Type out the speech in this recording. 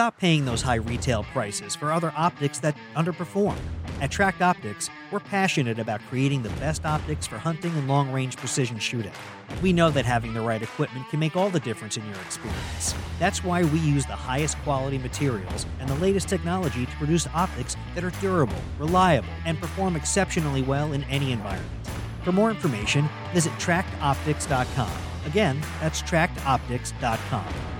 Stop paying those high retail prices for other optics that underperform. At Tract Optics, we're passionate about creating the best optics for hunting and long range precision shooting. We know that having the right equipment can make all the difference in your experience. That's why we use the highest quality materials and the latest technology to produce optics that are durable, reliable, and perform exceptionally well in any environment. For more information, visit tractoptics.com. Again, that's tractoptics.com.